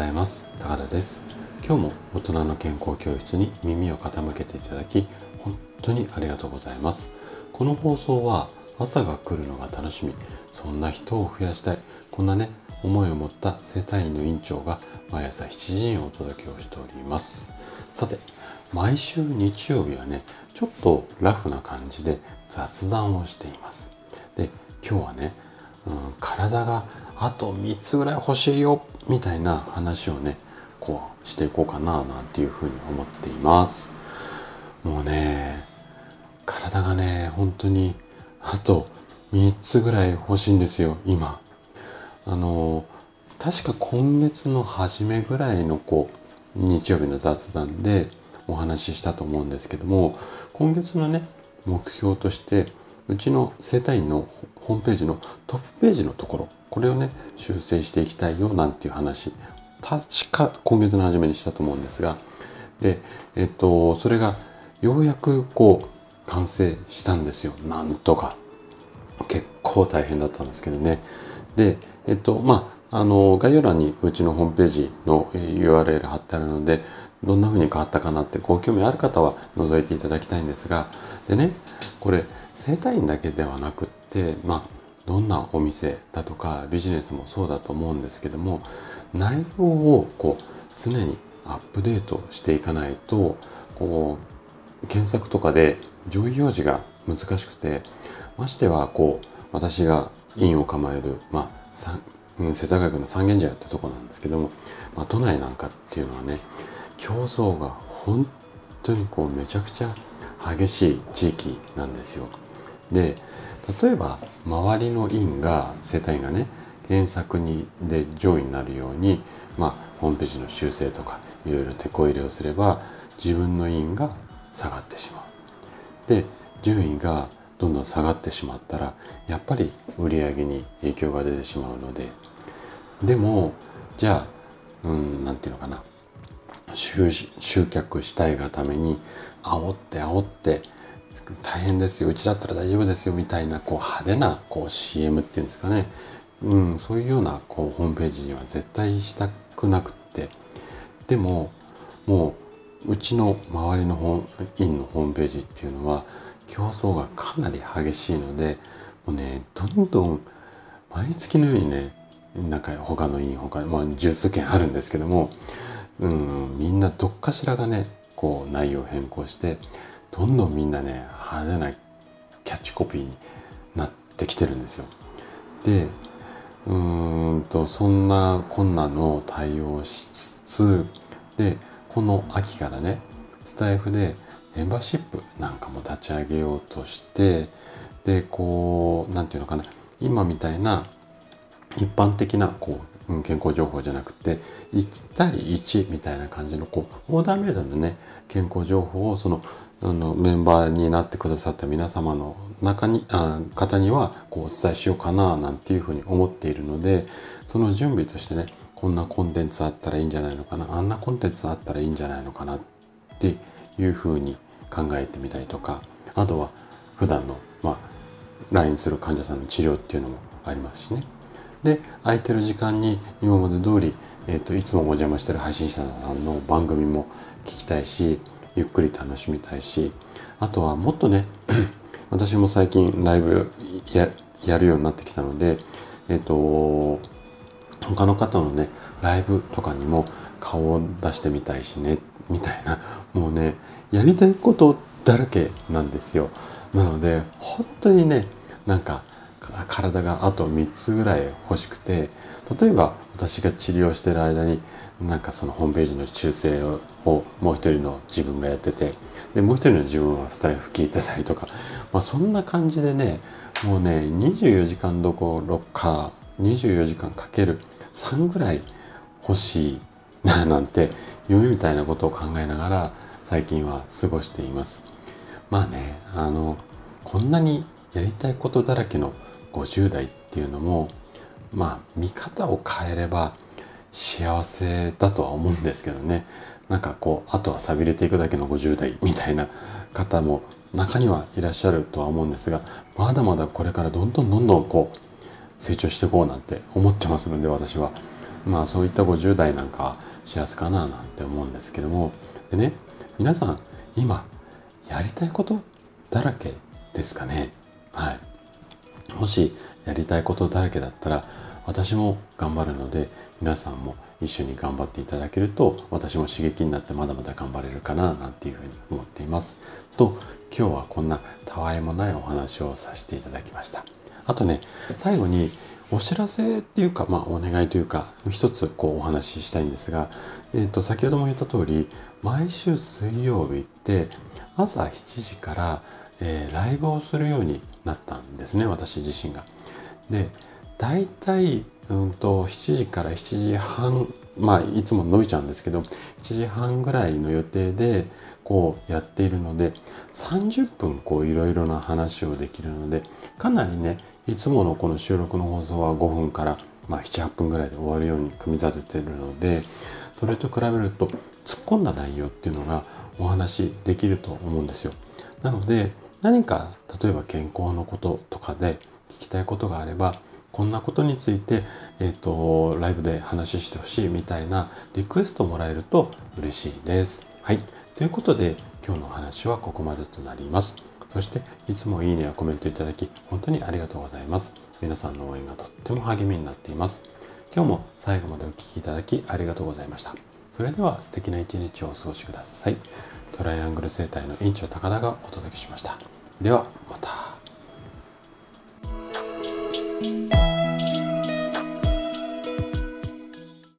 ざいます。高田です。今日も大人の健康教室に耳を傾けていただき本当にありがとうございます。この放送は朝が来るのが楽しみ。そんな人を増やしたい。こんなね思いを持った生体院の院長が毎朝7時にお届けをしております。さて毎週日曜日はねちょっとラフな感じで雑談をしています。で今日はね、うん、体があと3つぐらい欲しいよ。みたいな話をねこうしていこうかななんていうふうに思っています。もうね体がね本当にあと3つぐらい欲しいんですよ今。あの確か今月の初めぐらいのこう日曜日の雑談でお話ししたと思うんですけども今月のね目標としてうちの生体院のホームページのトップページのところこれをね修正していきたいよなんていう話確か今月の初めにしたと思うんですがでえっとそれがようやくこう完成したんですよ。なんとか。結構大変だったんですけどね。でえっとまああの概要欄にうちのホームページの URL 貼ってあるのでどんな風に変わったかなってご興味ある方は覗いていただきたいんですが。でねこれ整体院だけではなくってまあどんなお店だとかビジネスもそうだと思うんですけども内容をこう常にアップデートしていかないとこう検索とかで上位表示が難しくてましてはこう私が院を構える、まあ、世田谷区の三軒茶屋ってとこなんですけども、まあ、都内なんかっていうのはね競争が本当にこうめちゃくちゃ激しい地域なんですよ。で例えば周りの院が世帯がね検索にで上位になるように、まあ、ホームページの修正とかいろいろ手こ入れをすれば自分の院が下がってしまう。で順位がどんどん下がってしまったらやっぱり売り上げに影響が出てしまうのででもじゃあうん何て言うのかな集集客したいがために煽って煽って大変ですよ。うちだったら大丈夫ですよみたいなこう派手なこう CM っていうんですかね、うん、そういうようなこうホームページには絶対したくなくって。でももううちの周りのホ院のホームページっていうのは競争がかなり激しいのでもうねどんどん毎月のようにねなんか他の院他まあ十数件あるんですけども、うん、みんなどっかしらがねこう内容変更してどんどんみんなね派手なキャッチコピーになってきてるんですよ。でうーんとそんな困難の対応しつつでこの秋からねスタイフでメンバーシップなんかも立ち上げようとしてでこう何て言うのかな今みたいな一般的なこううん健康情報じゃなくて1対1みたいな感じのこうオーダーメイドのね健康情報をそのあのメンバーになってくださった皆様の中にあ方にはこうお伝えしようかななんていうふうに思っているのでその準備としてねこんなコンテンツあったらいいんじゃないのかなあんなコンテンツあったらいいんじゃないのかなっていうふうに考えてみたりとかあとは普段のまあ LINE する患者さんの治療っていうのもありますしね。で空いてる時間に今まで通り、えーと、いつもお邪魔してる配信者さんの番組も聞きたいしゆっくり楽しみたいしあとはもっとね 私も最近ライブやるようになってきたのでえっ、ー、と他の方のねライブとかにも顔を出してみたいしねみたいなもうねやりたいことだらけなんですよ。なので本当にねなんか体があと3つぐらい欲しくて例えば私が治療してる間になんかそのホームページの修正をもう一人の自分がやっててでもう一人の自分はスタイフ聞いてたりとか、まあ、そんな感じでねもうね24時間どころか24時間かける3ぐらい欲しいななんて夢みたいなことを考えながら最近は過ごしています。まあねあのこんなにやりたいことだらけの50代っていうのもまあ見方を変えれば幸せだとは思うんですけどね。なんかこうあとは寂れていくだけの50代みたいな方も中にはいらっしゃるとは思うんですがまだまだこれからどんどんどんどんこう成長していこうなんて思ってますので私は。まあそういった50代なんかは幸せかななんて思うんですけども。でね皆さん今やりたいことだらけですかね。はい。もしやりたいことだらけだったら私も頑張るので皆さんも一緒に頑張っていただけると私も刺激になってまだまだ頑張れるかななんていうふうに思っています。と今日はこんなたわいもないお話をさせていただきました。あとね最後にお知らせっていうか、まあ、お願いというか一つこうお話ししたいんですが、えー、と先ほども言った通り毎週水曜日って朝7時から、えー、ライブをするようになったんですね私自身が。で大体、うんと、7時から7時半まあいつも伸びちゃうんですけど7時半ぐらいの予定でこうやっているので30分こういろいろな話をできるのでかなりねいつものこの収録の放送は5分から、まあ、78分ぐらいで終わるように組み立ててるのでそれと比べると突っ込んだ内容っていうのがお話できると思うんですよ。なので何か例えば健康のこととかで聞きたいことがあればこんなことについて、えっ、ー、と、ライブで話してほしいみたいなリクエストもらえると嬉しいです。はい。ということで、今日のお話はここまでとなります。そして、いつもいいねやコメントいただき、本当にありがとうございます。皆さんの応援がとっても励みになっています。今日も最後までお聴きいただきありがとうございました。それでは素敵な一日をお過ごしください。トライアングル生態の院長高田がお届けしました。では、また。